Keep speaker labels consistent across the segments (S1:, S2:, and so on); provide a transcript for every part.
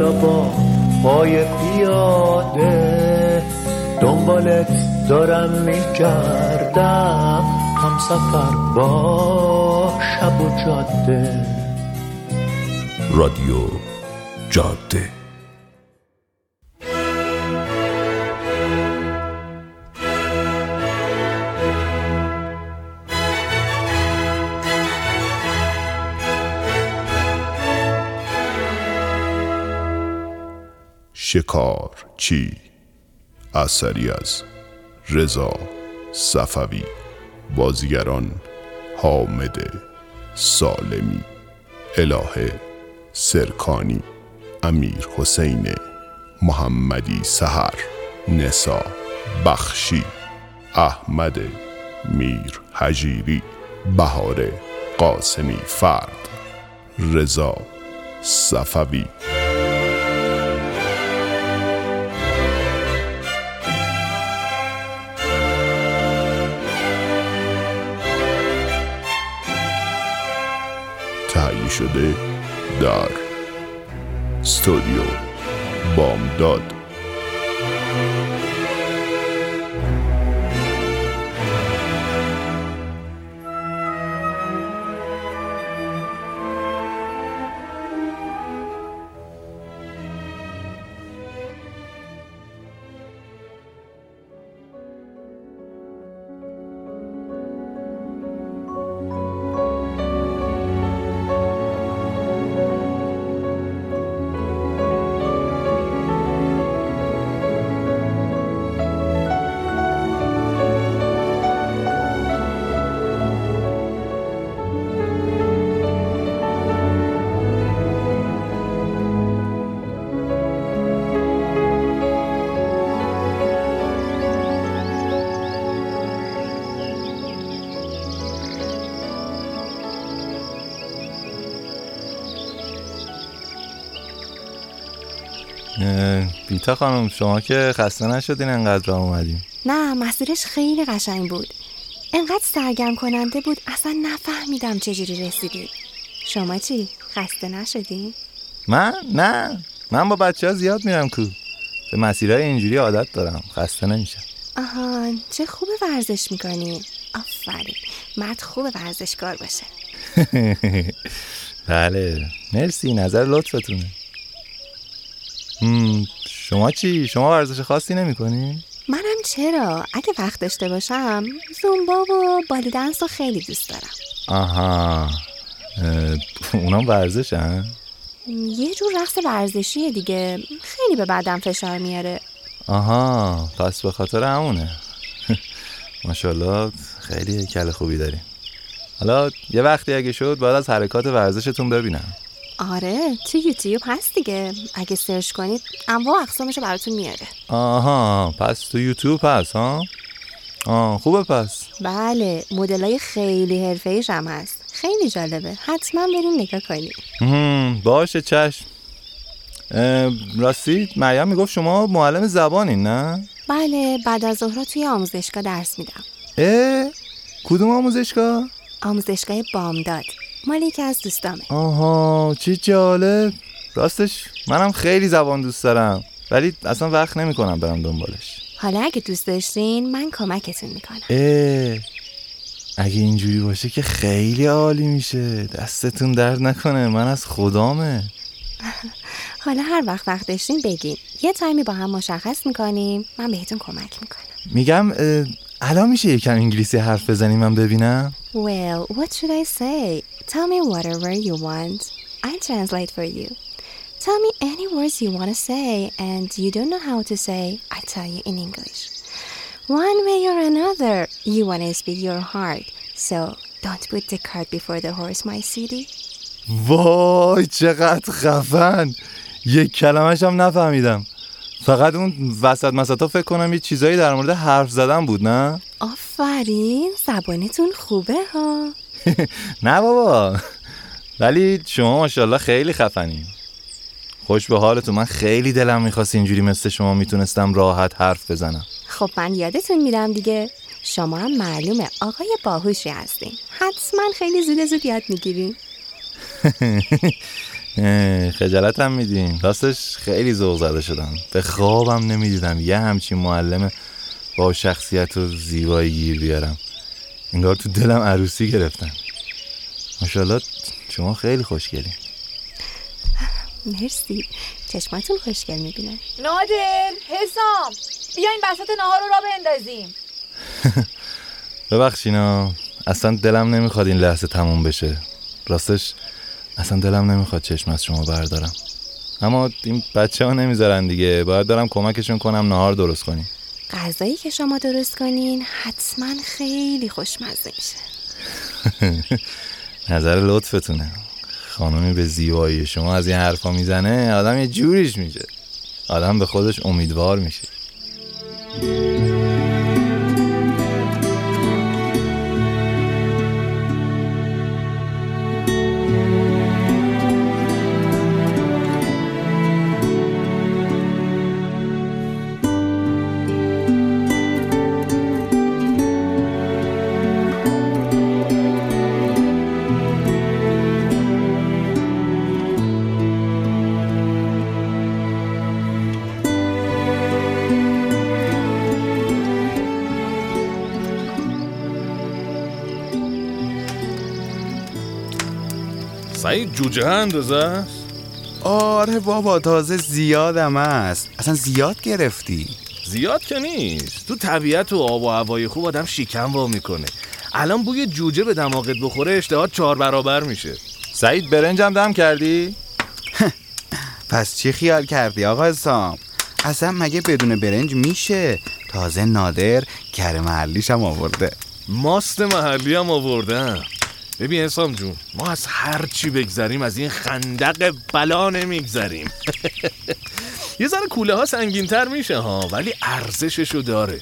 S1: حالا با پای پیاده. دنبالت دارم میگردم. هم سفر با شب و جاده.
S2: رادیو جاده. شکار چی؟ اثری از رضا صفوی بازیگران حامد سالمی الهه سرکانی امیر حسین محمدی سهر نسا بخشی احمد میر حجیری بهار قاسمی فرد رضا صفوی. تهیه شده در استودیو بامداد.
S3: خانم شما که خسته نشدین انقدر را اومدیم
S4: نه مسیرش خیلی قشنگ بود. انقدر سرگرم کننده بود اصلا نفهمیدم چجوری رسیدی. شما چی؟ خسته نشدین؟
S3: من؟ نه. من با بچه ها زیاد میرم کو. به مسیرهای اینجوری عادت دارم. خسته نمیشم.
S4: آهان چه خوب ورزش می‌کنی. آفرین. مرد خوب ورزشکار باشه.
S3: بله. مرسی. نظر لطفتونه. شما چی؟ شما ورزش خاصی نمی کنی؟
S4: منم چرا؟ اگه وقت داشته باشم زومبا و بالی دنس رو خیلی دوست دارم
S3: آها اونام ورزش هم؟
S4: یه جور رقص ورزشیه دیگه خیلی به بدن فشار میاره
S3: آها پس به خاطر همونه ماشاءالله خیلی کل خوبی داری حالا یه وقتی اگه شد باید از حرکات ورزشتون ببینم
S4: آره تو یوتیوب هست دیگه. اگه سرچ کنید انواع اقسامش رو براتون میاره.
S3: آها پس تو یوتیوب هست ها؟ آه خوبه پس.
S4: بله مدلای خیلی حرفه هم هست. خیلی جالبه. حتما بریم نگاه کنید
S3: باشه چشم. راستی مریم می‌گفت شما معلم زبانین نه؟
S4: بله بعد از ظهر توی آموزشگاه درس میدم.
S3: اه؟ کدوم آموزشگاه؟
S4: آموزشگاه بامداد. مال یکی از دوستامه.
S3: آها چی جالب. راستش منم خیلی زبان دوست دارم ولی اصلا وقت نمی‌کنم برم دنبالش.
S4: حالا اگه دوست داشتین من کمکتون می‌کنم.
S3: اه اگه اینجوری باشه که خیلی عالی میشه. دستتون درد نکنه من از خدامه.
S4: حالا هر وقت وقت داشتین بگین. یه تایمی با هم مشخص می‌کنیم من بهتون کمک می‌کنم.
S3: میگم الان میشه یکم انگلیسی حرف بزنی من ببینم
S4: Well, what should I say? Tell me whatever you want. I translate for you. Tell me any words you want to say and you don't know how to say, I tell you in English. One way or another, you want to speak your heart. So don't put the cart before the horse, my city.
S3: وای چقدر خفن یک کلمش هم نفهمیدم فقط اون وسط مسطا فکر کنم یه چیزایی در مورد حرف زدن بود نه؟
S4: آفرین زبانتون خوبه ها.
S3: نه بابا. ولی شما ماشاءالله خیلی خفنی خوش به حالتون. من خیلی دلم می‌خواست اینجوری مثل شما می‌تونستم راحت حرف بزنم.
S4: خب من یادتون میدم دیگه. شما هم معلومه آقای باهوشی هستین. حتما خیلی زود زود یاد می‌گیرین.
S3: خجالت هم میدین. راستش خیلی ذوق زده شدم. به خوابم نمی‌دیدم. یه همچین معلم با شخصیت و زیبایی گیر بیارم. انگار تو دلم عروسی گرفتن. ماشاءالله شما خیلی خوشگلی.
S4: مرسی. چشماتون خوشگل می‌بینن.
S5: نادر حسام بیاین بسات نهار رو را بندازیم.
S3: ببخشینا. اصلا دلم نمی‌خواد این لحظه تموم بشه. راستش اصلا دلم نمی‌خواد چشم از شما بردارم. اما این بچه ها نمی‌ذارن دیگه. باید دارم کمکشون کنم نهار درست کنیم.
S4: غذایی که شما درست کنین حتما خیلی خوشمزه میشه.
S3: نظر لطفتونه. خانمی به زیبایی شما از این حرفا می‌زنه آدم یه جوریش میشه. آدم به خودش امیدوار میشه.
S6: جوجه اندازه است؟
S7: آره بابا تازه زیادم است. اصلا زیاد گرفتی.
S6: زیاد که نیست. تو طبیعت و آب و هوای خوب آدم شیکم وا می‌کنه. الان بوی جوجه به دماغت بخوره اشتهات چهار برابر میشه.
S3: سعید برنجم دم کردی؟
S7: پس چی خیال کردی آقا سام اصلا مگه بدون برنج میشه؟ تازه نادر کره محلیش هم آورده.
S6: ماست محلی هم آوردم. ببین حسام جون ما از هر چی بگذریم از این خندق بلا نمیگذریم. یه ذره کوله ها سنگین تر میشه ها ولی ارزششو داره.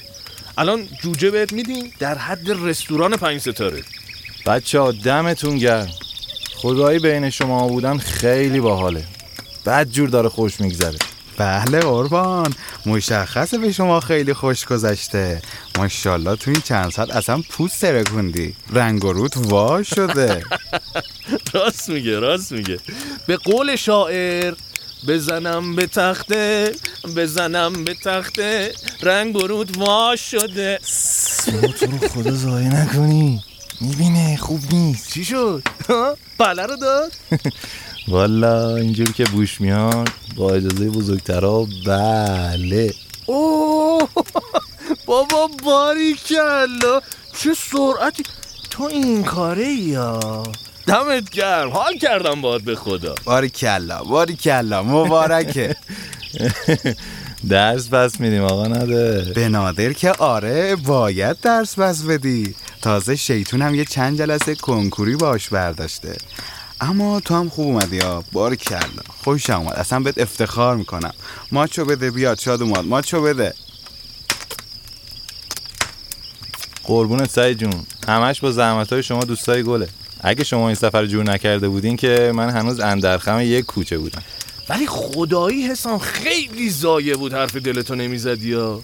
S6: الان جوجه بهت میدیم در حد رستوران پنج ستاره.
S3: بچه ها دمتون گرم. خدایی بین شما بودن خیلی باحاله. بد جور داره خوش میگذره.
S7: بله قربان. مشخصه به شما خیلی خوش گذشته. ماشاءالله تو این چند ساعت اصلا پوست ترکوندی. رنگ و روت وا شده.
S6: راست میگه راست میگه. به قول شاعر بزنم به تخته بزنم به تخته رنگ برود واش شده.
S3: تو رو خدا زایه نکنی. می‌بینه خوب نیست.
S6: چی شد؟ بله رو داد؟
S3: والا اینجور که بوش میاد با اجازه بزرگترا بله.
S6: اوه بابا باری کلا چه سرعتی. تو این کاره یا دمت گرم حال کردم باد به خدا.
S7: باری کلا باری کلا مبارکه.
S3: درس بس میدیم آقا نده.
S7: به نادر که آره باید درس بس بدی. تازه شیطون هم یه چند جلسه کنکوری باش برداشته. اما تو هم خوب اومدی یا بار کلا خوش اومد. اصلا بهت افتخار می‌کنم. ماچو بده بیاد. شاد اومد. ماچو بده.
S3: قربونت سعید جون. همش با زحمت های شما دوستای گله. اگه شما این سفر جور نکرده بودین که من هنوز اندرخم یک کوچه بودم.
S6: ولی خدایی حسام خیلی زایه بود حرف دلتو نمی‌زدی یا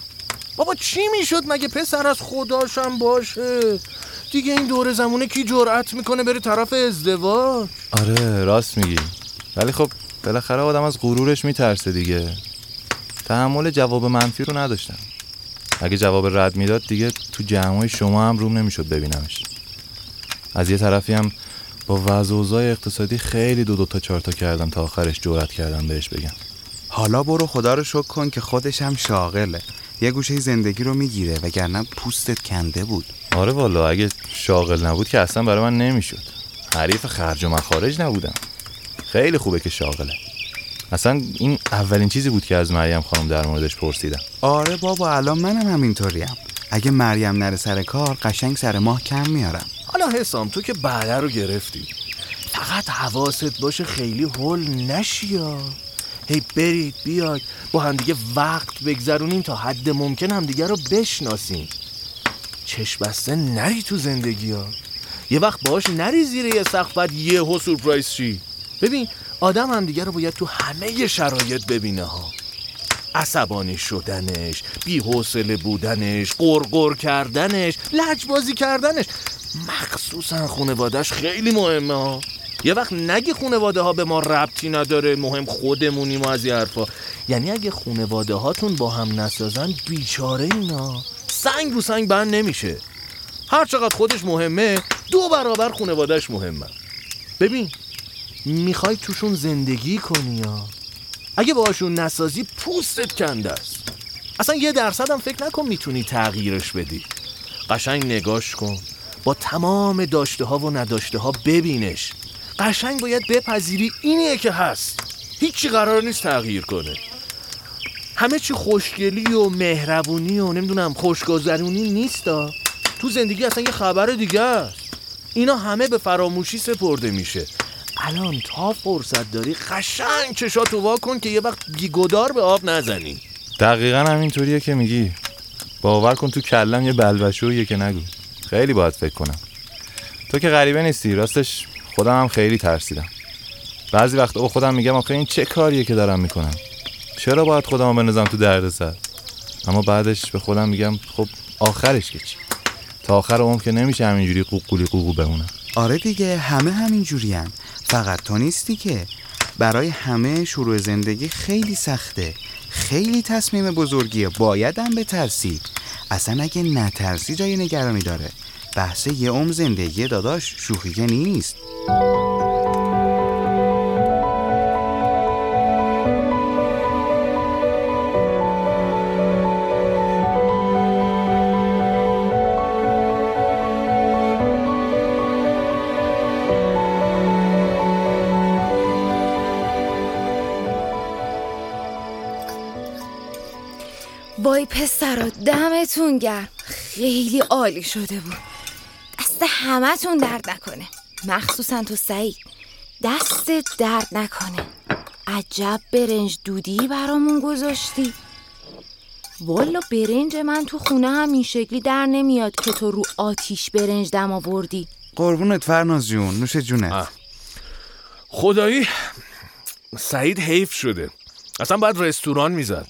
S6: بابا چی می‌شد مگه پسر از خداشم باشه؟ دیگه این دور زمونه کی جرأت می‌کنه بره طرف ازدواج؟
S3: آره راست میگی. ولی خب بالاخره آدم از غرورش میترسه دیگه. تحمل جواب منفی رو نداشتم. اگه جواب رد می‌داد دیگه تو جمعای شما هم روم نمی‌شد ببینمش. از یه طرفی هم با وضع اقتصادی خیلی دو دو تا چهار تا کردم تا آخرش جرأت کردم بهش بگم.
S7: حالا برو خدا رو شکر کن که خودش هم شاغله. یه گوشه زندگی رو می‌گیره وگرنه پوستت کنده بود.
S3: آره والا اگه شاغل نبود که اصلا برای من نمی‌شد. حریف خرج و مخارج نبودم. خیلی خوبه که شاغله. اصلا این اولین چیزی بود که از مریم خانم در موردش پرسیدم.
S7: آره بابا الان منم همینطوریم. اگه مریم نره سر کار قشنگ سر ماه کم میارم.
S6: حالا حسام تو که بعده رو گرفتی. فقط حواست باشه خیلی هول نشی یا هی برید بیاید. با همدیگه وقت بگذرونین تا حد ممکن همدیگه رو بشناسین چشم بسته نری تو زندگی ها. یه وقت باش نری زیر یه سقف بعد یه ها سورپرایز چی ببین آدم همدیگه رو باید تو همه شرایط ببینه ها. عصبانی شدنش بی حوصله بودنش قرقر کردنش لجبازی کردنش. مخصوصا خانوادش خیلی مهمه ها. یه وقت نگه خونواده ها به ما ربطی نداره مهم خودمونیم و از یه حرفا. یعنی اگه خونواده هاتون با هم نسازن بیچاره اینا. سنگ رو سنگ بند نمیشه. هر چقدر خودش مهمه دو برابر خونوادهش مهمه. ببین می‌خوای توشون زندگی کنی یا؟ اگه باهاشون نسازی پوستت کنده است. اصلا یه درصد هم فکر نکن می‌تونی تغییرش بدی. قشنگ نگاش کن. با تمام داشته ها و نداشته ها ببینش. قشنگ باید بپذیری اینیه که هست. هیچی قرار نیست تغییر کنه. همه چی خوشگلی و مهربونی و نمی‌دونم خوشگذرونی نیستا تو زندگی اصلا یه خبر دیگه است. اینا همه به فراموشی سپرده میشه. الان تا فرصت داری قشنگ چشاتو وا کن که یه وقت گیگودار به آب نزنی.
S3: دقیقا همینطوریه که میگی. باور کن تو کلم یه بلبشویه که نگو. خیلی باید فکر کنم. تو که غریبه نیستی راستش خودم هم خیلی ترسیدم. بعضی وقت با خودم میگم آخه این چه کاریه که دارم می‌کنم؟ چرا باید خودم بنازم تو دردسر اما بعدش به خودم میگم خب آخرش که چی؟ تا آخر عمر که نمیشه همینجوری قوقولی قوقو بمونم.
S7: آره دیگه همه همین جورین فقط تو نیستی که. برای همه شروع زندگی خیلی سخته. خیلی تصمیم بزرگیه. بایدم بترسی. اصلا اگه نترسی جای نگرانی داره. بحث یه عمر زندگی داداش شوخی که نیست.
S8: وای پسرا دمتون گرم. خیلی عالی شده بود. دست همتون درد نکنه. مخصوصا تو سعید. دست درد نکنه. عجب برنج دودی برامون گذاشتی. والا برنج من تو خونه هم این شکلی در نمیاد که تو رو آتیش برنج دم آوردی.
S7: قربونت فرناز جون. نوش جونت.
S6: آه. خدایی سعید حیف شده. اصلا باید رستوران می‌زد.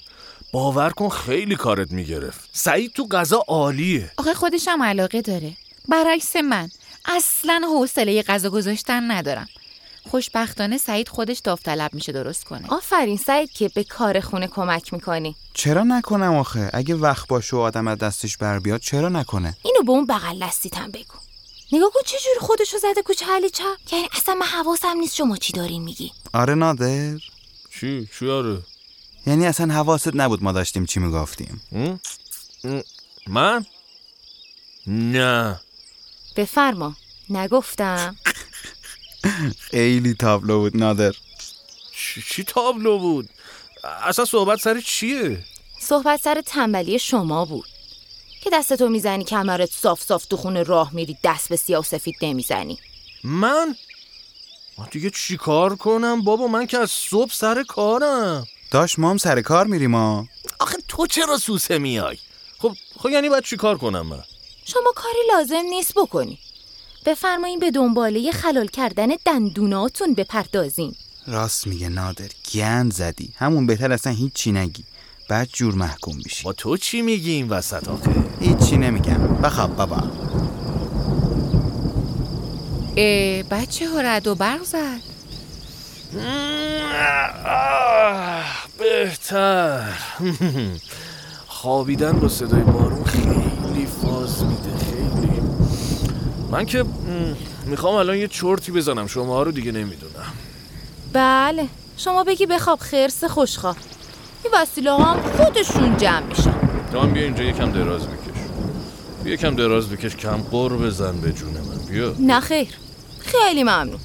S6: باور کن خیلی کارت می‌گرفت. سعید تو غذا عالیه.
S5: آخه خودش هم علاقه داره. برعکس من. اصلا حوصله غذا گذاشتن ندارم. خوشبختانه سعید خودش داوطلب میشه درست کنه.
S8: آفرین سعید که به کار خونه کمک می‌کنی.
S7: چرا نکنم آخه؟ اگه وقت باشه و آدم از دستش بر بیاد چرا نکنه؟
S8: اینو به اون بغل دستیتم بگو. نگاه کن چه جوری خودشو زده کوچه علی چپ. یعنی اصلا من حواسم نیست شما چی دارین میگی.
S7: آره نادر.
S6: چی؟ چی آره؟
S7: یعنی اصلا حواست نبود ما داشتیم چی می‌گفتیم.
S6: من؟ نه.
S8: بفرما نگفتم
S7: خیلی تابلو بود نادر
S6: چی, چی تابلو بود؟ اصلا صحبت سر چیه؟
S8: صحبت سر تنبلی شما بود که دستتو می‌زنی کمرت صاف صاف تو خونه راه میری دست به سیاه و سفید نمی‌زنی
S6: من؟ من دیگه چی کار کنم بابا من که از صبح سر کارم
S7: داشت ما هم سر کار میریم ما
S6: آخه تو چرا سوسه میای؟ خب خب یعنی باید چی کار کنم من؟
S8: شما کاری لازم نیست بکنی. بفرمایین به دنباله خلال کردن دندوناتون بپردازین.
S7: راست میگه نادر. گند زدی. همون بهتر اصلا هیچی نگی. بعد جور محکوم بشی
S6: با تو چی میگی این وسط آخه؟
S7: هیچی نمیگم. بخواب بابا.
S5: اه بچه ها رد و برق زد.
S6: بهتر. خوابیدن با صدای بارون خیلی من که می‌خوام الان یه چرتی بزنم. شما رو دیگه نمی‌دونم.
S8: بله. شما بگی بخواب خرس خوشخواه این وسیله ها هم خودشون جمع میشن.
S6: تو هم بیا اینجا یکم دراز بکش. بیا یکم دراز بکش کم قر بزن به جون من. بیا.
S8: نه خیر. خیلی ممنون.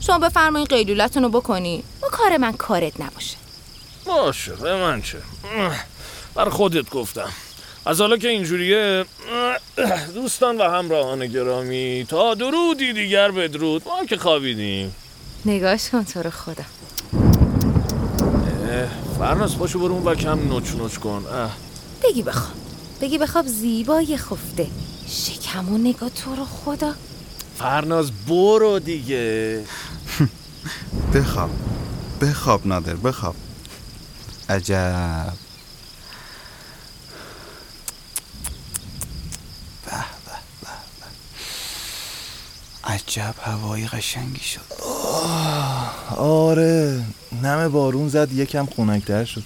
S8: شما بفرمایین قیلولتون رو بکنی. و کار من کارت نباشه.
S6: باشه به من چه. بر خودت گفتم. از حالا که اینجوریه دوستان و همراهان گرامی تا درودی دیگر بدرود. ما که خوابیدیم.
S8: نگاش کن تو رو خدا.
S6: فرناس پاشو برو اون کم نوچ نوچ کن. اه.
S8: بگی بخواب. بگی بخواب زیبای خفته. شکمو نگاه تو رو خدا.
S6: فرناز برو دیگه.
S7: بخواب. بخواب نادر بخواب. عجب به به به به عجب هوای قشنگی شد.
S3: آره نم بارون زد یکم خنکتر شد.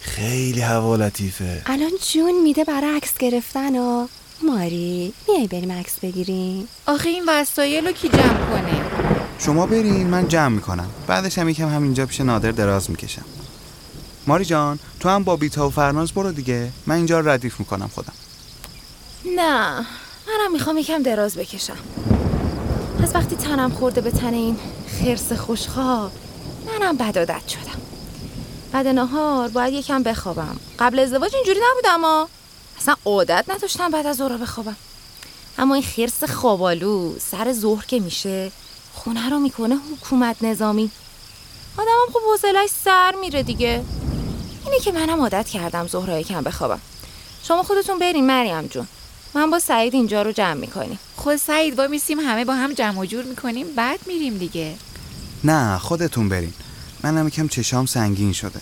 S3: خیلی هوا لطیفه.
S4: الان جون میده برای عکس گرفتن و ماری میای بریم عکس بگیریم.
S5: آخه این وسایل رو کی جمع کنه؟
S7: شما برین من جمع می‌کنم. بعدش هم یکم همینجا پیش نادر دراز می‌کشم. ماری جان تو هم با بیتا و فرناز برو دیگه. من اینجا رو ردیف می‌کنم خودم.
S8: نه منم می‌خوام یکم دراز بکشم. از وقتی تنم خورده به تن این خرس خوشخواب منم بد عادت شدم. بعد نهار باید یکم بخوابم. قبل ازدواج اینجوری نبودم ها اصلا عادت نداشتم بعد از ظهر بخوابم. اما این خرس خوابالو سر ظهر که میشه خونه رو می‌کنه حکومت نظامی. آدمم خب حوصلش سر میره دیگه. اینه که منم عادت کردم ظهرهای کم بخوابم. شما خودتون برین مریم جون. من با سعید اینجا رو جمع می‌کنیم.
S5: خود سعید با میسیم همه با هم جمع و جور می‌کنیم بعد میریم دیگه.
S7: نه خودتون برین. منم یکم چشام سنگین شده.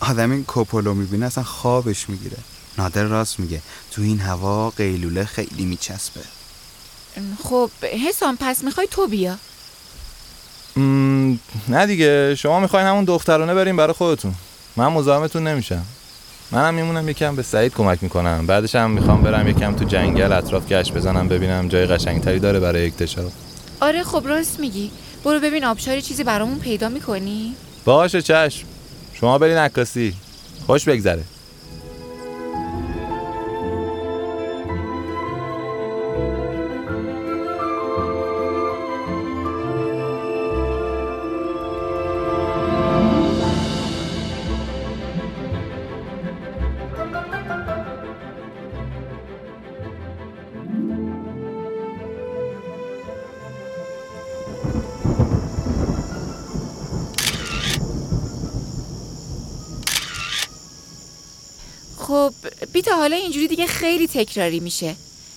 S7: آدم این کوپولو می‌بینه اصلا خوابش می‌گیره. نادر راست میگه. تو این هوا قیلوله خیلی میچسبه.
S5: خب حسام پس می‌خوای تو بیا.
S3: م، نه دیگه. شما می‌خواین همون دخترانه بریم برای خودتون. من مزاحمتون نمیشم. منم میمونم یکم به سعید کمک می‌کنم. بعدش هم می‌خوام برم یکم تو جنگل اطراف گشت بزنم ببینم جای قشنگتری داره برای اکتشاف
S5: آره خب راست میگی. برو ببین آبشاری چیزی برامون پیدا می‌کنی.
S3: باشه چشم. شما برین عکاسی. خوش بگذره.
S5: دیگه خیلی تکراری میشه.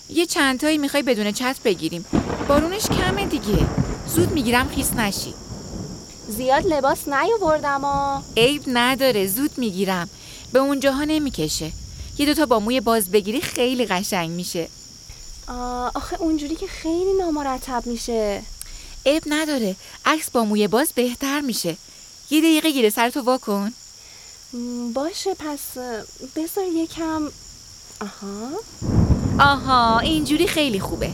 S5: یه چند تایی می‌خوای بدون چت بگیریم. بارونش کمه دیگه. زود می‌گیرم خیس نشی.
S4: زیاد لباس نیاوردم آ.
S5: عیب نداره زود می‌گیرم. به اونجاها نمی‌کشه. یه دوتا با موی باز بگیری خیلی قشنگ میشه.
S4: آخه اونجوری که خیلی نامرتب میشه.
S5: عیب نداره. عکس با موی باز بهتر میشه. یه دقیقه گیره سرتو وا کن.
S4: م، باشه پس بذار یکم آها.
S5: آها اینجوری خیلی خوبه.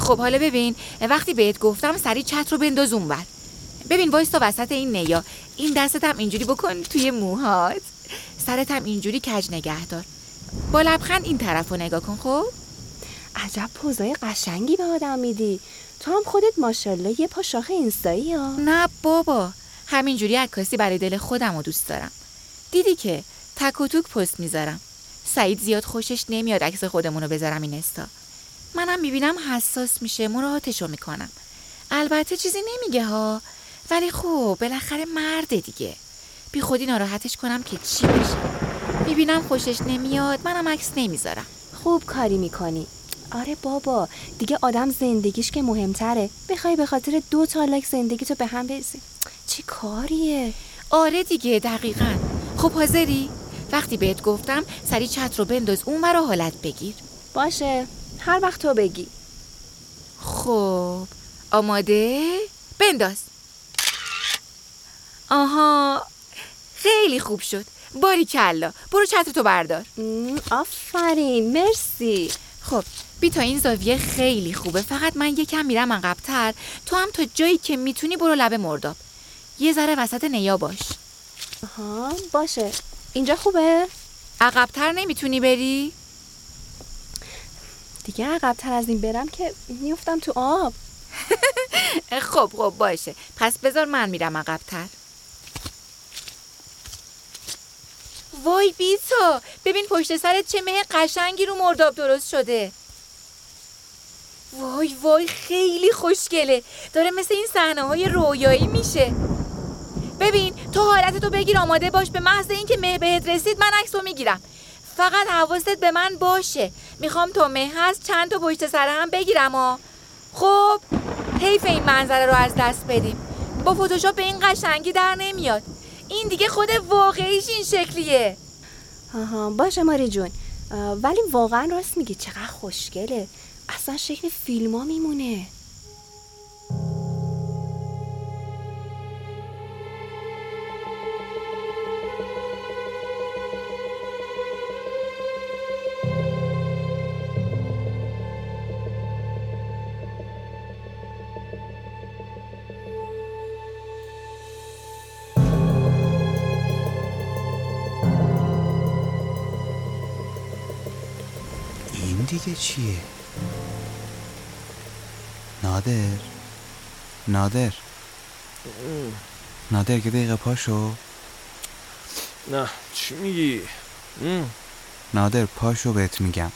S5: خب حالا ببین وقتی بهت گفتم سری چت رو بنداز اونور ببین وایستا وسط این نیا. این دستت هم اینجوری بکن توی موهات. سرت هم اینجوری کج نگه دار. با لبخند این طرف رو نگاه کن خب؟
S4: عجب پوزای قشنگی به آدم میدی. تو هم خودت ماشاءالله یه پا شاخ اینستایی ها.
S5: نه بابا همینجوری عکاسی برای دل خودم رو دوست دارم. دیدی که تک و توک پست می‌ذارم. سعید زیاد خوشش نمیاد عکس خودمون رو بذارم این استا. منم می‌بینم حساس میشه مراعاتشو می‌کنم. البته چیزی نمیگه ها. ولی خب بالاخره مرده دیگه. بی خودی ناراحتش کنم که چی بشه. می‌بینم خوشش نمیاد منم عکس نمی‌ذارم.
S4: خوب کاری می‌کنی. آره بابا دیگه آدم زندگیش که مهمتره. بخوای به خاطر دو تا لایک زندگی تو به هم بریزی چی کاریه؟
S5: آره دیگه دقیقا. خب حاضری؟ وقتی بهت گفتم سری چت رو بنداز اون رو حالت بگیر.
S4: باشه. هر وقت تو بگی.
S5: خب. آماده؟ بنداز. آها. خیلی خوب شد. باری کلا. برو چتر تو بردار.
S4: آفرین. مرسی.
S5: خب. بی تا این زاویه خیلی خوبه. فقط من یکم میرم عقبتر. تو هم تا جایی که می‌تونی برو لبه مرداب. یه ذره وسط نیا باش.
S4: آها. باشه. اینجا خوبه؟
S5: عقبتر نمی‌تونی بری؟
S4: دیگه عقبتر از این برم که میفتم تو آب.
S5: خب خب باشه. پس بذار من میرم عقبتر. وای بیتا ببین پشت سرت چه مه قشنگی رو مرداب درست شده. وای وای خیلی خوشگله. داره مثل این صحنه های رویایی میشه. ببین تو حالتتو بگیر آماده باش. به محض اینکه مه بهت رسید من عکس رو می‌گیرم. فقط حواست به من باشه. می‌خوام تا مه هست چند تا پشت سر هم بگیرم ها خب حیف این منظره رو از دست بدیم. با فتوشاپ به این قشنگی در نمیاد. این دیگه خود واقعیش این شکلیه.
S4: آها باشه ماری جون. ولی واقعا راست میگی چقدر خوشگله. اصلا شکل فیلم ها میمونه.
S7: دیگه چیه؟ نادر؟ نادر؟ نادر که دقیقه پاشو.
S6: نه چی میگی؟ ام،
S7: نادر پاشو بهت میگم.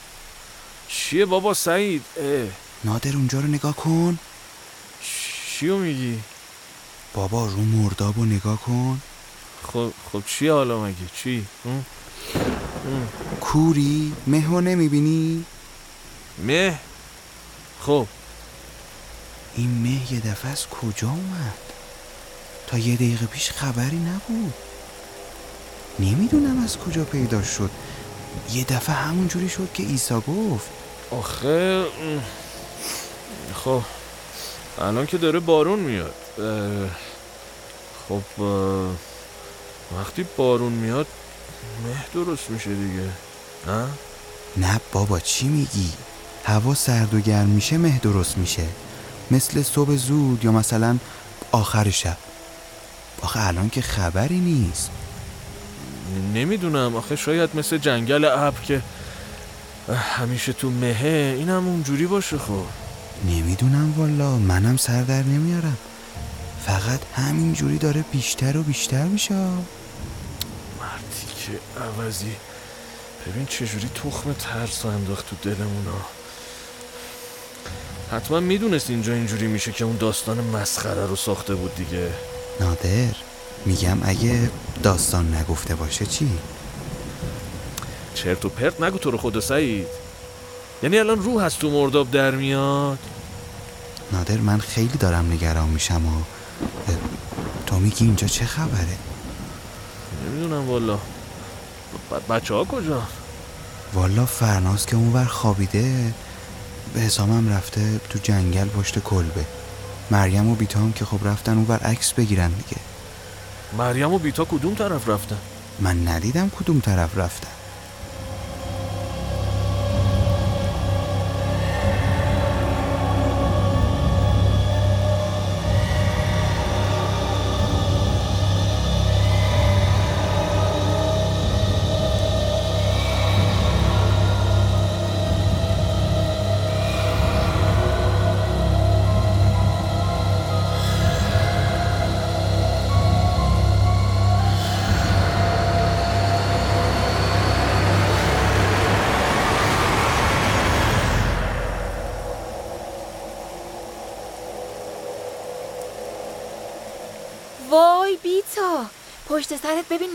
S6: چیه بابا سعید؟ اه،
S7: نادر اونجا رو نگاه کن.
S6: چیو میگی؟
S7: بابا رو مرداب رو نگاه کن.
S6: خب خب چیه حالا مگه؟ چی؟ ام؟
S7: کوری مهو نمی‌بینی؟
S6: مه. خب.
S7: این مه یه دفعه از کجا اومد؟ تا یه دقیقه پیش خبری نبود. نمی‌دونم از کجا پیدا شد. یه دفعه همونجوری شد که ایسا گفت.
S6: آخه خب. الان که داره بارون میاد. خب وقتی بارون میاد مه درست میشه دیگه. نه؟
S7: نه بابا چی میگی؟ هوا سرد و گرم میشه مه درست میشه. مثل صبح زود یا مثلا آخر شب. آخه الان که خبری نیست.
S6: نمی‌دونم. آخه شاید مثل جنگل ابر که همیشه تو مهه این هم اونجوری باشه خب.
S7: نمی‌دونم والا. منم سر در نمیارم. فقط همینجوری داره بیشتر و بیشتر میشه.
S6: مردی که عوضی. ببین چجوری تخم ترس انداخت تو دلمون ها. حتما می‌دونست اینجا اینجوری میشه که اون داستان مسخره رو ساخته بود دیگه.
S7: نادر میگم اگه داستان نگفته باشه چی؟
S6: چرت و پرت نگو تو رو خدا سعید. یعنی الان روح از تو مرداب در میاد؟
S7: نادر من خیلی دارم نگران میشم و تو میگی اینجا چه خبره؟
S6: نمی‌دونم والا. بچه ها کجا؟
S7: والا فرناز که اونور خوابیده حسامم رفته تو جنگل پشت کلبه. مریم و بیتام که خب رفتن اونور عکس بگیرن دیگه.
S6: مریم و بیتا کدوم طرف رفتن؟
S7: من ندیدم کدوم طرف رفتن.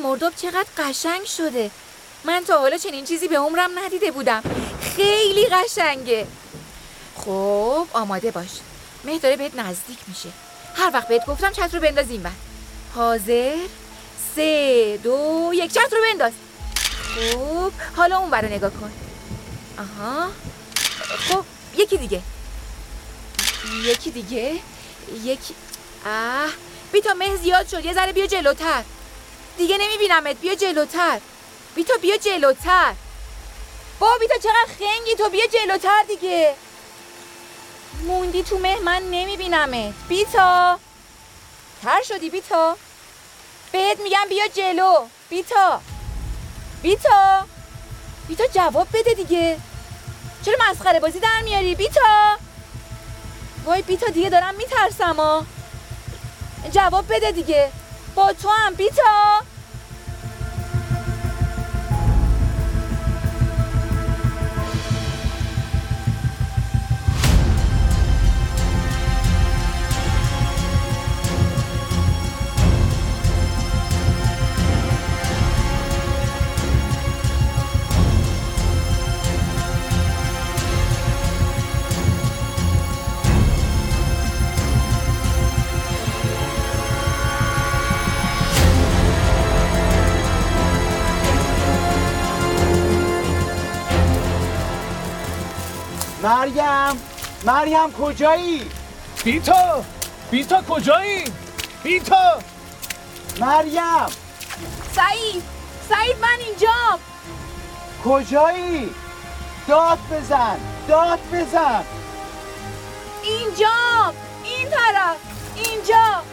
S5: مرداب چقدر قشنگ شده. من تا حالا چنین چیزی به عمرم ندیده بودم. خیلی قشنگه. خب آماده باش. مه داره بهت نزدیک میشه. هر وقت بهت گفتم چتر رو بنداز این بر حاضر؟ سه دو یک. چتر رو بنداز. خب حالا اون رو نگاه کن. آها. خب یکی دیگه. یکی دیگه. یکی اه. بیتا مه زیاد شد. یه ذره بیا جلوتر. دیگه نمیبینمت. بیا جلوتر. بیتا بیا جلوتر. با بیتا چقدر خنگی تو. بیا جلوتر دیگه. موندی تو مه من نمیبینمت بیتا تر شدی بیتا بهت میگم بیا جلو. بیتا بیتا بیتا جواب بده دیگه. چرا مسخره بازی در میاری؟ بیتا وای بیتا دیگه دارم میترسم ها جواب بده دیگه. با تو هم بیتا
S9: مریم کجایی؟
S6: بیتا بیتا کجایی؟ بیتا
S9: مریم!
S5: سعید سعید من اینجام
S9: کجایی؟ داد بزن داد بزن!
S5: اینجام این طرف اینجا.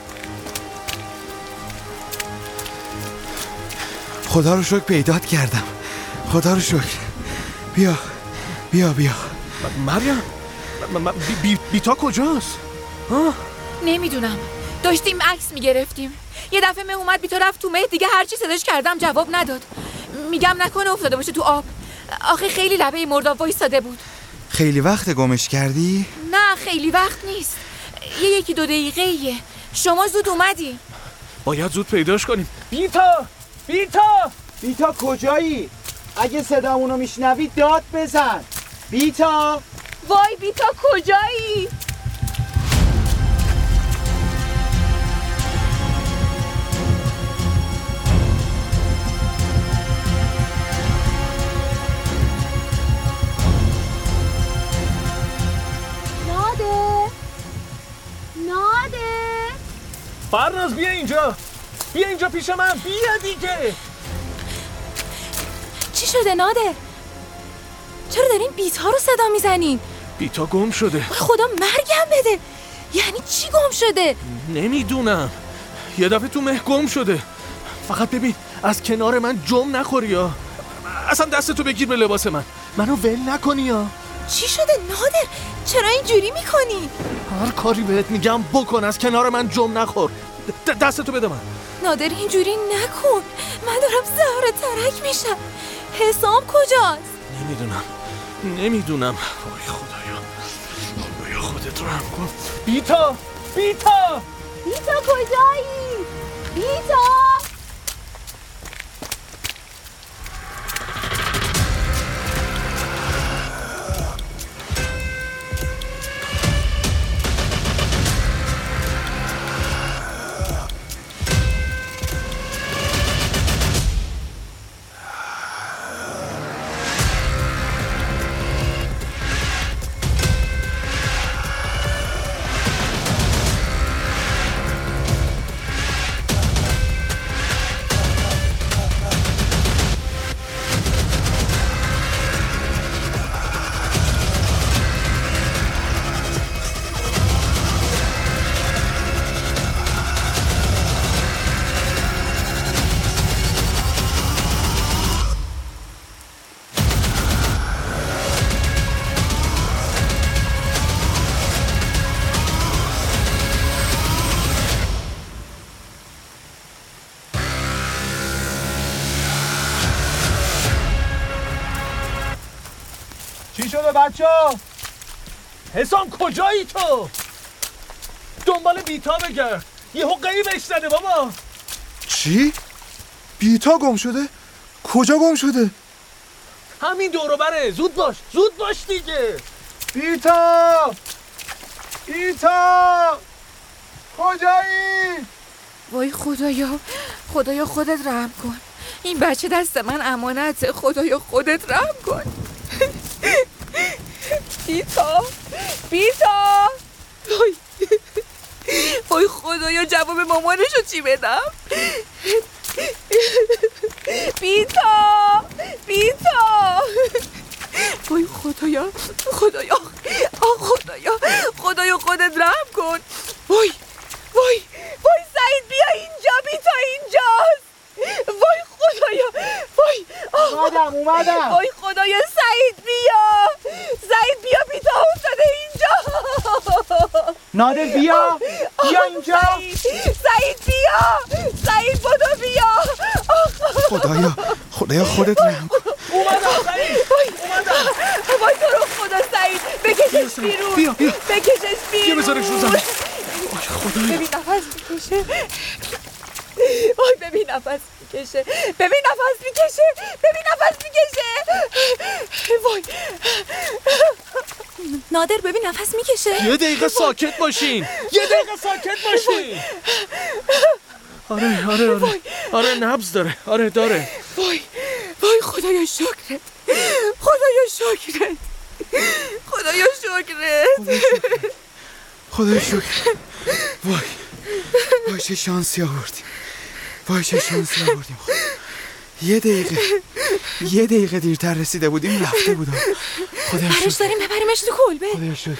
S7: خدا رو شکر پیدات کردم. خدا رو شکر. بیا بیا بیا.
S6: مریم! بی- بی- بیتا کجاست؟ ها؟
S5: نمی‌دونم. داشتیم عکس می‌گرفتیم. یه دفعه مه اومد بی تو رفت تو مه. دیگه هرچی صداش کردم جواب نداد. میگم نکنه افتاده باشه تو آب. آخه خیلی لبه مرداب وایستاده بود.
S7: خیلی وقت گمش کردی؟
S5: نه خیلی وقت نیست. یه یکی دو دقیقه ایه. شما زود اومدی.
S6: باید زود پیداش کنیم. بیتا! بیتا!
S9: بیتا کجایی؟ اگه صدامونو میشنوی داد بزن. بیتا!
S5: وای بیتا کجایی؟
S8: ناده. ناده.
S6: فرناز بیا اینجا. بیا اینجا پیش من. بیا دیگه.
S8: چی شده ناده؟ چرا دارین بیت ها رو صدا می‌زنین؟
S6: بیتا گم شده.
S8: خدا مرگم بده. یعنی چی گم شده؟
S6: نمی‌دونم. یه دفعه تو مه گم شده. فقط ببین از کنار من جم نخوری یا اصلا دستتو بگیر به لباس من. منو ول نکنی یا
S8: چی شده نادر؟ چرا اینجوری می‌کنی؟
S6: هر کاری بهت میگم بکن از کنار من جم نخور. د- دستتو بده من.
S8: نادر اینجوری نکن. من دارم زهر ترک میشم. حسام کجاست؟
S6: نمی‌دونم. نمی‌دونم. وای خدایا. خدایا خودت رو هم کن. بیتا! بیتا!
S8: بیتا کجایی؟ بیتا!
S6: چی شده بچه حسام کجایی تو؟ دنبال بیتا بگرد. یه حقیقی بهش زده بابا.
S10: چی؟ بیتا گم شده؟ کجا گم شده؟
S6: همین دورو بره. زود باش. زود باش دیگه.
S10: بیتا! بیتا! کجایی؟
S5: وای خدایا. خدایا خودت رحم کن. این بچه دست من امانته خدایا خودت رحم کن. بیتا بیتا وای. وای خدایا جواب مامانشو چی بدم؟ بیتا بیتا وای خدایا خدایا. آه خدایا. خدایا خودت رحم کن. وای وای وای سعید بیا اینجا بیتا اینجاست. وای خدایا. وای
S9: اومدم اومدم.
S5: وای خدایا سعید بیا. سعید بیا بیتا افتاده اینجا.
S9: نادر بیا. بیا اینجا.
S5: سعید. بیا. سعید بدو بیا.
S7: خدایا خدایا خودت رحم کن
S6: اومدم سعید.
S5: وای. وای تو رو خدا سعید. بکشش بیرون.
S6: بیا، بیا.
S5: بکشش بیرون
S6: بیا بذارش رو زمین.
S5: ببین نفس ببین نفس می‌کشه. ببین نفس می‌کشه. ببین نفس می‌کشه. وای.
S8: نادر ببین نفس می‌کشه.
S6: یه دقیقه ساکت باشین. یه دقیقه ساکت باشین. آره آره آره. آره نبز داره. آره داره.
S5: وای. وای خدایا شکرت. خدایا شکرت. خدایا شکرت.
S7: خدا شکر وای. وای چه شانسی آوردیم وای چه شانسی آوردیم. یه دقیقه یه دقیقه دیرتر رسیده بودیم رفته بودم. خدا شکر
S8: داریم ببریمش تو کلبه
S7: خدا شکر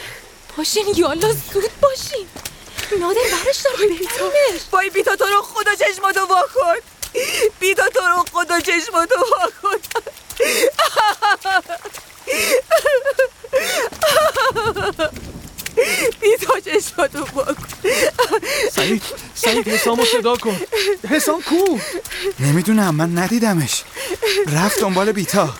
S8: باشین یالا زود باشین. نادر برش داریم ببریمش.
S5: وای بیتا تو رو خدا چشماتو وا کن. بیتا تو رو خدا چشماتو بی تو
S6: بکن سعید سعید حسامو صدا کن حسام کو
S7: نمی‌دونم من ندیدمش رفت دنبال بیتا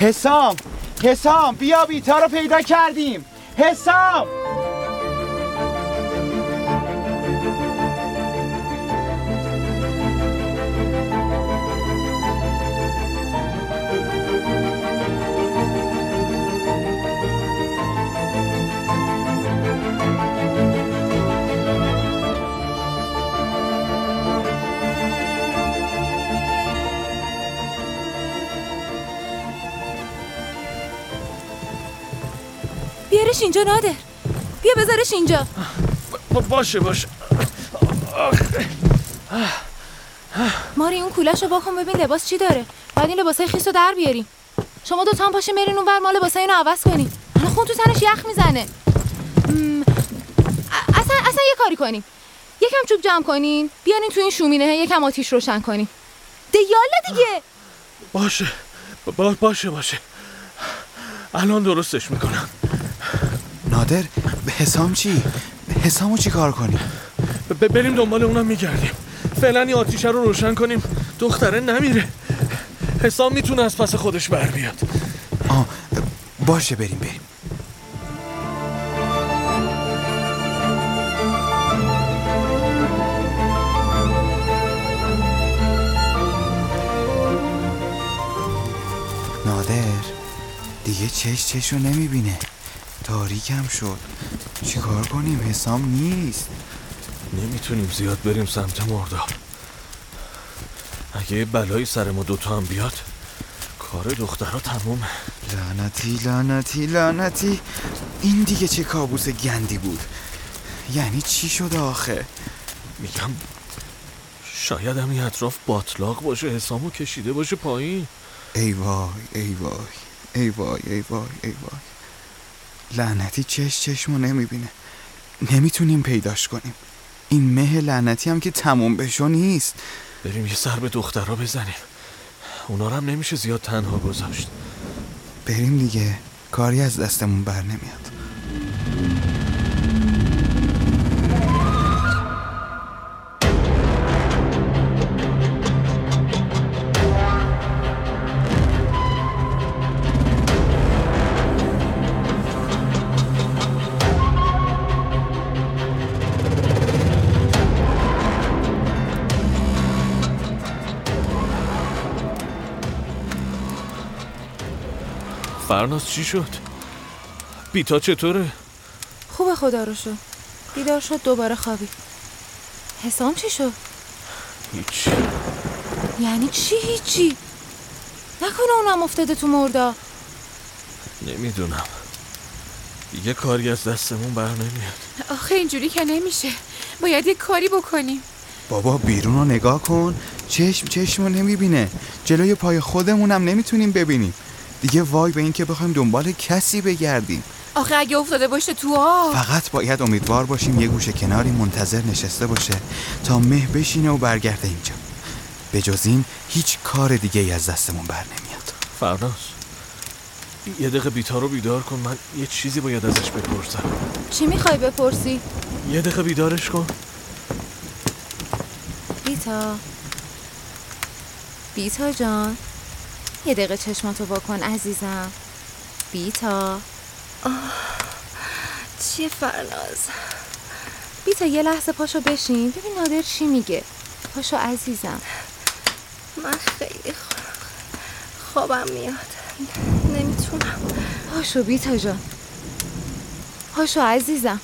S9: حسام حسام بیا بیتا رو پیدا کردیم حسام
S8: بیارش اینجا نادر. بیا بذارش اینجا.
S6: باشه باشه.
S8: ماری اون کولش رو باکن ببین لباس چی داره. بعد این لباسای خیس رو در بیاریم. شما دو تا هم پاشین برین اونور ما لباسای اینو عوض کنیم. الان خون تو تنش یخ می‌زنه. اصلا اصلا یه کاری کنیم. یکم چوب جمع کنین بیارین تو این شومینه یکم آتیش روشن کنیم ده یالا دیگه.
S6: باشه. با باشه باشه. الان درستش می‌کنم.
S7: نادر به حسام چی؟ حسامو چی کار کنیم؟
S6: بریم دنبال اونم میگردیم. فعلا این آتیشه رو روشن کنیم. دختره نمیره. حسام می‌تونه از پس خودش بر بیاد.
S7: آه باشه بریم بریم. نادر دیگه چش چش رو نمی‌بینه. تاریکم شد. چیکار کنیم؟ حسام نیست.
S6: نمی‌تونیم زیاد بریم سمت مردار اگه یه بلایی سر ما دوتا هم بیاد کار دخترها تمومه.
S7: لعنتی لعنتی لعنتی. این دیگه چه کابوس گندی بود. یعنی چی شده آخه؟
S6: میگم شاید همین اطراف باطلاق باشه حسامو کشیده باشه پایین.
S7: ای وای ای وای ای وای ای وای ای وای. لعنتی چش چشمو نمی‌بینه. نمی‌تونیم پیداش کنیم. این مه لعنتی هم که تموم بشو نیست.
S6: بریم یه سر به دخترها بزنیم. اونا رو هم نمیشه زیاد تنها گذاشت.
S7: بریم دیگه. کاری از دستمون بر نمیاد.
S6: فرناز چی شد؟ بیتا چطوره؟
S8: خوبه خدا رو شد بیدار شد دوباره خوابی. حسام چی شد؟
S6: هیچ.
S8: یعنی چی هیچی؟ نکنه اونم افتاده تو مردا.
S6: نمی‌دونم. دیگه کاری از دستمون بر نمیاد.
S5: آخه اینجوری که نمیشه. باید یه کاری بکنیم.
S7: بابا بیرون رو نگاه کن. چشم چشمو نمی‌بینه. جلوی پای خودمونم نمی‌تونیم ببینیم. دیگه وای به این که بخوایم دنبال کسی بگردیم.
S5: آخه اگه افتاده باشه تو آب.
S7: فقط باید امیدوار باشیم یه گوشه کناری منتظر نشسته باشه تا مه بشینه و برگرده اینجا. به جز این هیچ کار دیگه ای از دستمون بر نمیاد.
S6: فرناز یه دقیقه بیتا رو بیدار کن. من یه چیزی باید ازش بپرسم.
S8: چی می‌خوای بپرسی؟
S6: یه دقیقه بیدارش کن.
S8: بیتا. بیتا جان. یه دقیقه چشماتو بکن عزیزم. بیتا
S4: چیه فرناز؟
S8: بیتا یه لحظه پاشو بشین. ببین نادر چی میگه. پاشو عزیزم.
S4: من خیلی خوابم میاد. نمی‌تونم.
S8: پاشو بیتا جان. پاشو عزیزم.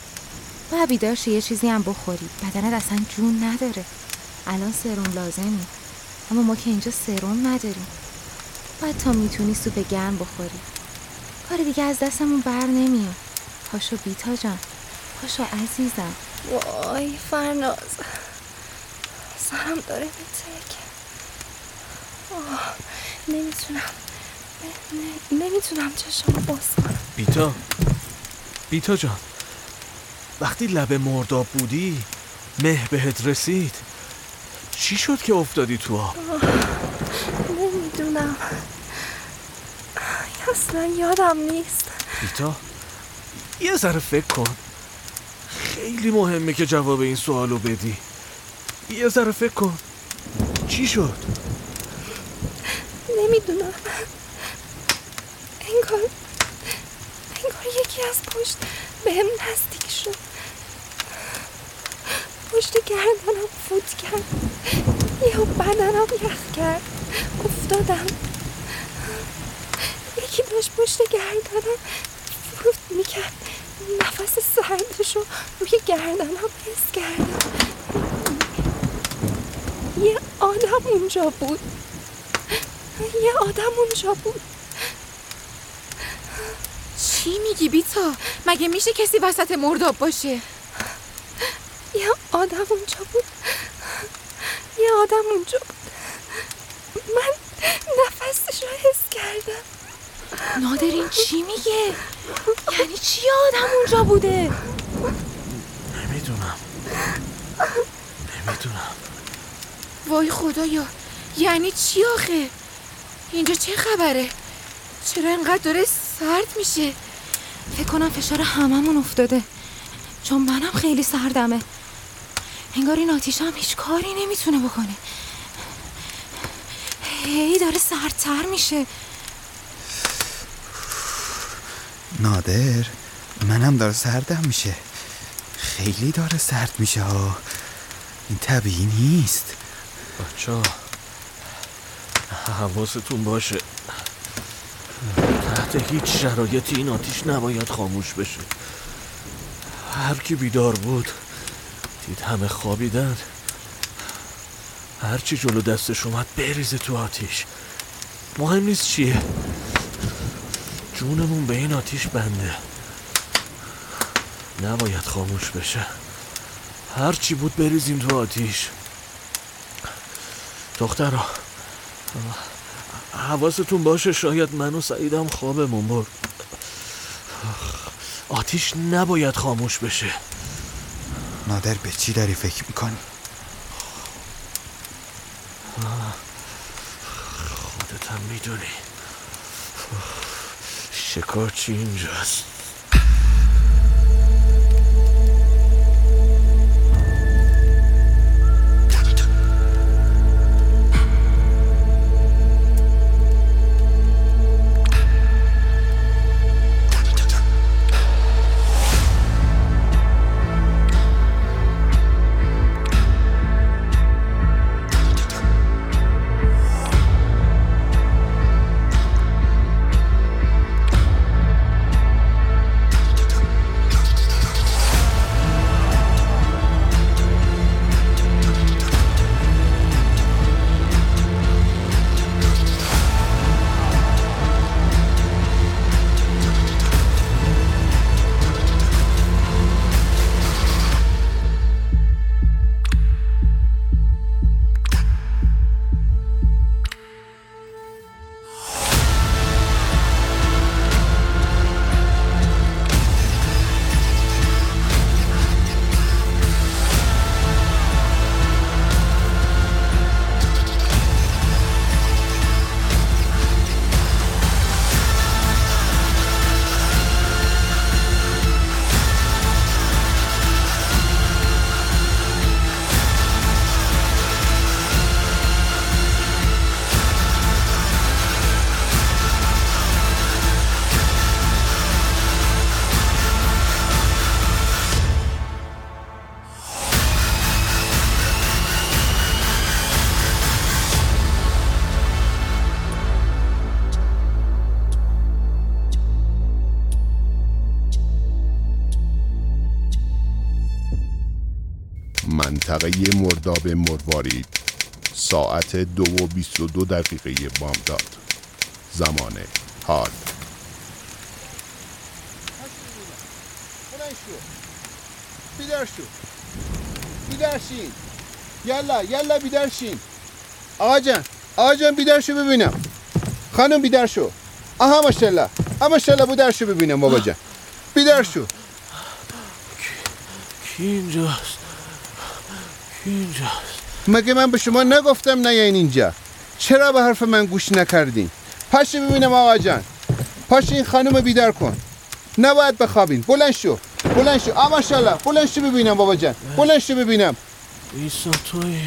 S8: و بیدار یه چیزی هم بخوری. بدنت اصلا جون نداره. الان سرم لازمی اما ما که اینجا سرم نداریم. باید تا می‌تونی سوپ گرم بخوری. کار دیگه از دستمون بر نمیاد. پاشو بیتا جان. پاشو عزیزم.
S4: وای فرناز. سرم داره میترکه آه، نمی‌تونم. ن- ن- نمی‌تونم چشمو باز کنم.
S6: بیتا. بیتا جان. وقتی لب مرداب بودی مه بهت رسید. چی شد که افتادی تو آب؟
S4: نمی‌دونم اصلا یادم نیست.
S6: بیتا یه ذره فکر کن. خیلی مهمه که جواب این سوالو بدی. یه ذره فکر کن. چی شد؟
S4: نمی‌دونم. انگار انگار یکی از پشت بهم نزدیک شد. پشت گردنم فوت کرد. یا بدنم یخ کرد. افتادم. یکی داشت پشت گردنم فوت می‌کرد. نفس سردشو روی گردنم حس کردم. یه آدم اونجا بود. یه آدم اونجا بود.
S5: چی میگی بیتا؟ مگه میشه کسی وسط مرداب باشه؟
S4: یه آدم اونجا بود. یه آدم اونجا بود. من نفسش رو حس کردم.
S5: نادر این چی میگه؟ یعنی چی آدم اونجا بوده؟
S6: نمی‌دونم. نمی‌دونم.
S5: وای خدایا یعنی چی آخه؟ اینجا چه خبره؟ چرا اینقدر داره سرد میشه؟
S8: فکر کنم فشار هممون افتاده. چون منم خیلی سردمه. انگار این آتیش هم هیچ کاری نمی‌تونه بکنه. هی داره سردتر میشه.
S7: نادر منم داره سردم میشه. خیلی داره سرد میشه ها. این طبیعی نیست.
S6: بچه حواستون باشه. تحت هیچ شرایطی این آتیش نباید خاموش بشه. هر کی بیدار بود دید همه خوابیدن. هرچی جلو دستش اومد بریزه تو آتیش. مهم نیست چیه. جونمون به این آتیش بنده. نباید خاموش بشه. هرچی بود بریزیم تو آتیش. دخترا حواستون باشه شاید من و سعیدم خوابمون برد. آتیش نباید خاموش بشه.
S7: نادر به چی داری فکر می‌کنی؟
S6: خودت هم می‌دونی. شکار چی اینجاست.
S2: مرداب مروارید ساعت دو و بیست و دو دقیقه بامداد. زمان حال.
S11: بیدار شو. بیدار شین یلا یلا بیدار شین آقا جان آقا جان بیدار شو. ببینم. خانم بیدار شو. آها ماشالله آها ماشالله بیدار شو ببینم بابا جان. بیدار شو.
S6: کی کی اینجاست؟
S11: مگه من به شما نگفتم نیاین اینجا؟ چرا به حرف من گوش نکردین؟ پاشو ببینم آقا جان. پاشو این خانم بیدار کن. نباید بخوابین. بلند شو. بلند شو. آ ماشاءالله. بلند شو ببینم بابا جان. بلند شو ببینم.
S6: ایسا توی.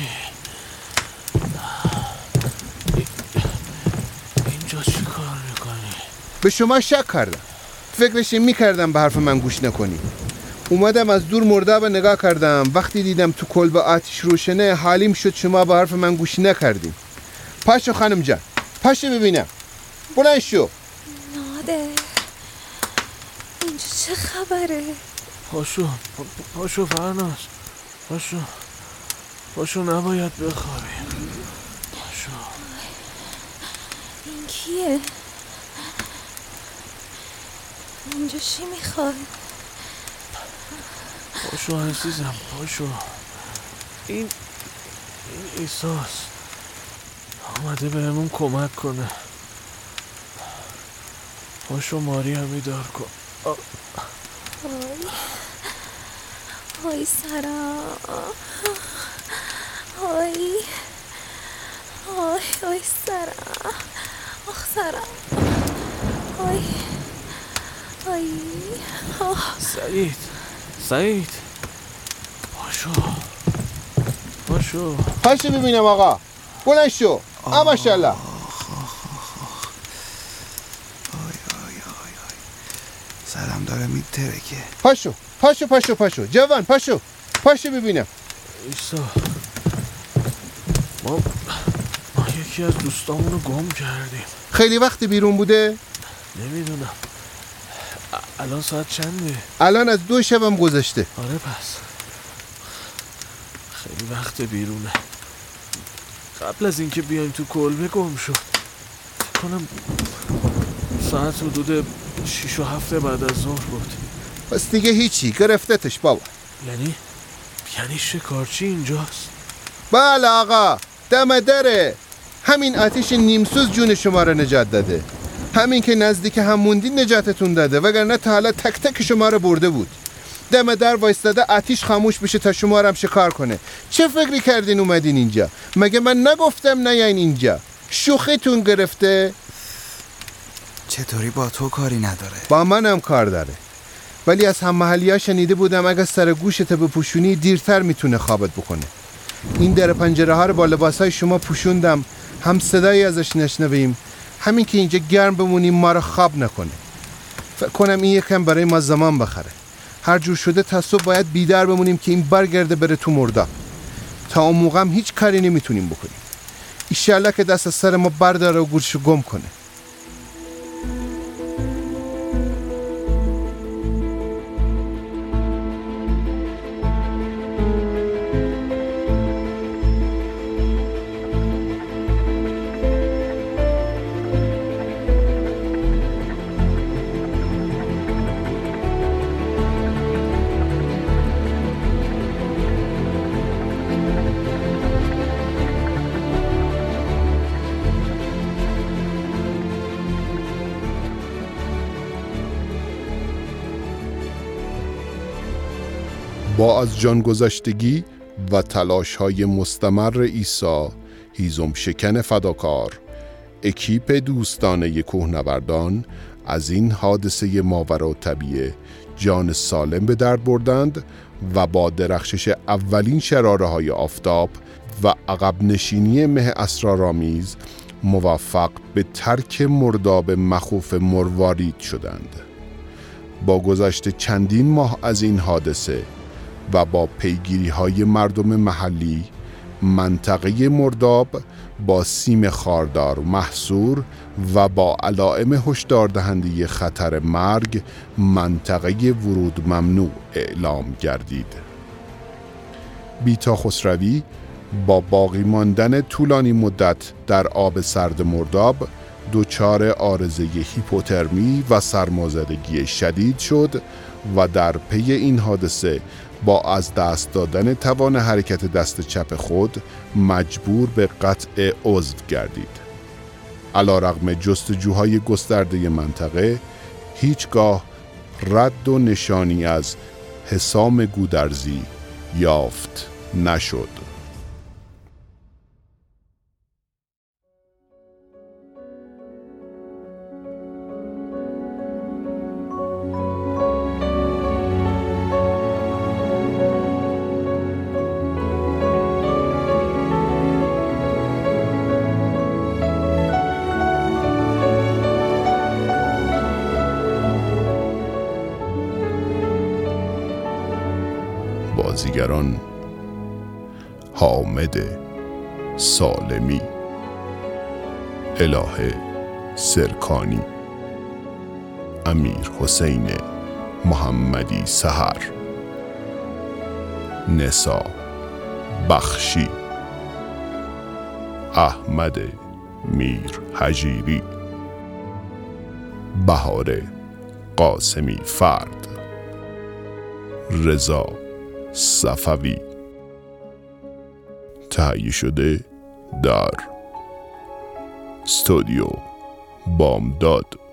S6: اینجا چی کار می‌کنی؟
S11: به شما شک کردم. فکرش این می‌کردم به حرف من گوش نکنی. اومدم از دور مرده به نگاه کردم. وقتی دیدم تو کلب آتیش روشنه حالیم شد شما به حرف من گوش نکردیم. پاشو خانم جان پاشو ببینم. بلند شو.
S8: نادر اینجا چه خبره؟
S6: پاشو پاشو فرناز. پاشو پاشو نباید بخوابی. پاشو.
S8: این کیه؟ اینجا چی می‌خواد
S6: پاشو عزیزم پاشو. این این ایساس آمده بهمون کمک کنه. پاشو ماری هم بیدار کن. آ،
S8: آی آی سرم آی. آی آی سرم آخ سرم آی. آی. آه
S6: سعید. سعید. پاشو. پاشو.
S11: پاشو ببینم آقا. بلند شو. آ ماشاءالله.
S7: سرم داره میترکه.
S11: پاشو. پاشو پاشو پاشو. جوان پاشو. پاشو ببینم.
S6: ایسا. ما ما یکی از دوستامونو گم کردیم.
S11: خیلی وقت بیرون بوده؟
S6: نمی‌دونم. الان ساعت چنده؟
S11: الان از دو شبم گذشته.
S6: آره پس. خیلی وقت بیرونه. قبل از اینکه بیایم تو کلبه گم شد کنم ساعت حدود شیش و هفته بعد از ظهر بود.
S11: پس دیگه هیچی گرفتتش بابا.
S6: یعنی؟ یعنی شکارچی اینجاست؟
S11: بله آقا دم دره. همین آتیش نیمسوز جون شما رو نجات داده. همین که نزدیک هم موندین نجاتتون داده وگرنه تا حالا تک تک شما رو برده بود. دم در وایستاده آتیش خاموش بشه تا شما رو هم شکار کنه. چه فکری کردین اومدین اینجا؟ مگه من نگفتم نیاین اینجا؟ شوخیتون گرفته؟
S7: چطوری با تو کاری نداره؟
S11: با منم کار داره. ولی از هم محلی ها شنیده بودم اگه سر گوشت بپوشونی دیرتر می‌تونه خوابت بکنه. این در پنجره ها رو با لباس های شما پوشوندم. هم صدایی ازش نشنویم. همین که اینجا گرم بمونیم ما رو خواب نکنه. فکر کنم این یکم برای ما زمان بخره. هر جور شده تا صبح باید بیدار بمونیم که این برگرده بره تو مردا. تا اون موقع هم هیچ کاری نمی‌تونیم بکنیم. ایشالله که دست از سر ما برداره و گورشو گم کنه. با از جان گذشتگی و تلاش های مستمر عیسی هیزم شکن فداکار اکیپ دوستانه کوهنوردان از این حادثه ماورا طبیعه جان سالم به درد بردند و با درخشش اولین شراره های آفتاب و عقب نشینی مه اسرارآمیز موفق به ترک مرداب مخوف مروارید شدند. با گذشت چندین ماه از این حادثه و با پیگیری های مردم محلی منطقه مرداب با سیم خاردار محصور و با علائم هشدار دهنده خطر مرگ منطقه ورود ممنوع اعلام گردید. بیتا خسروی با باقی ماندن طولانی مدت در آب سرد مرداب دچار آرزه هیپوترمی و سرمازدگی شدید شد و در پی این حادثه با از دست دادن توان حرکت دست چپ خود مجبور به قطع عضو گردید. علا رغم جستجوهای گسترده منطقه هیچگاه رد و نشانی از حسام گودرزی یافت نشد. سرکانی امیر حسین محمدی سهر نسا بخشی. احمد میر حجیری. بهار قاسمی فرد. رضا صفوی. تهیه شده در استودیو بامداد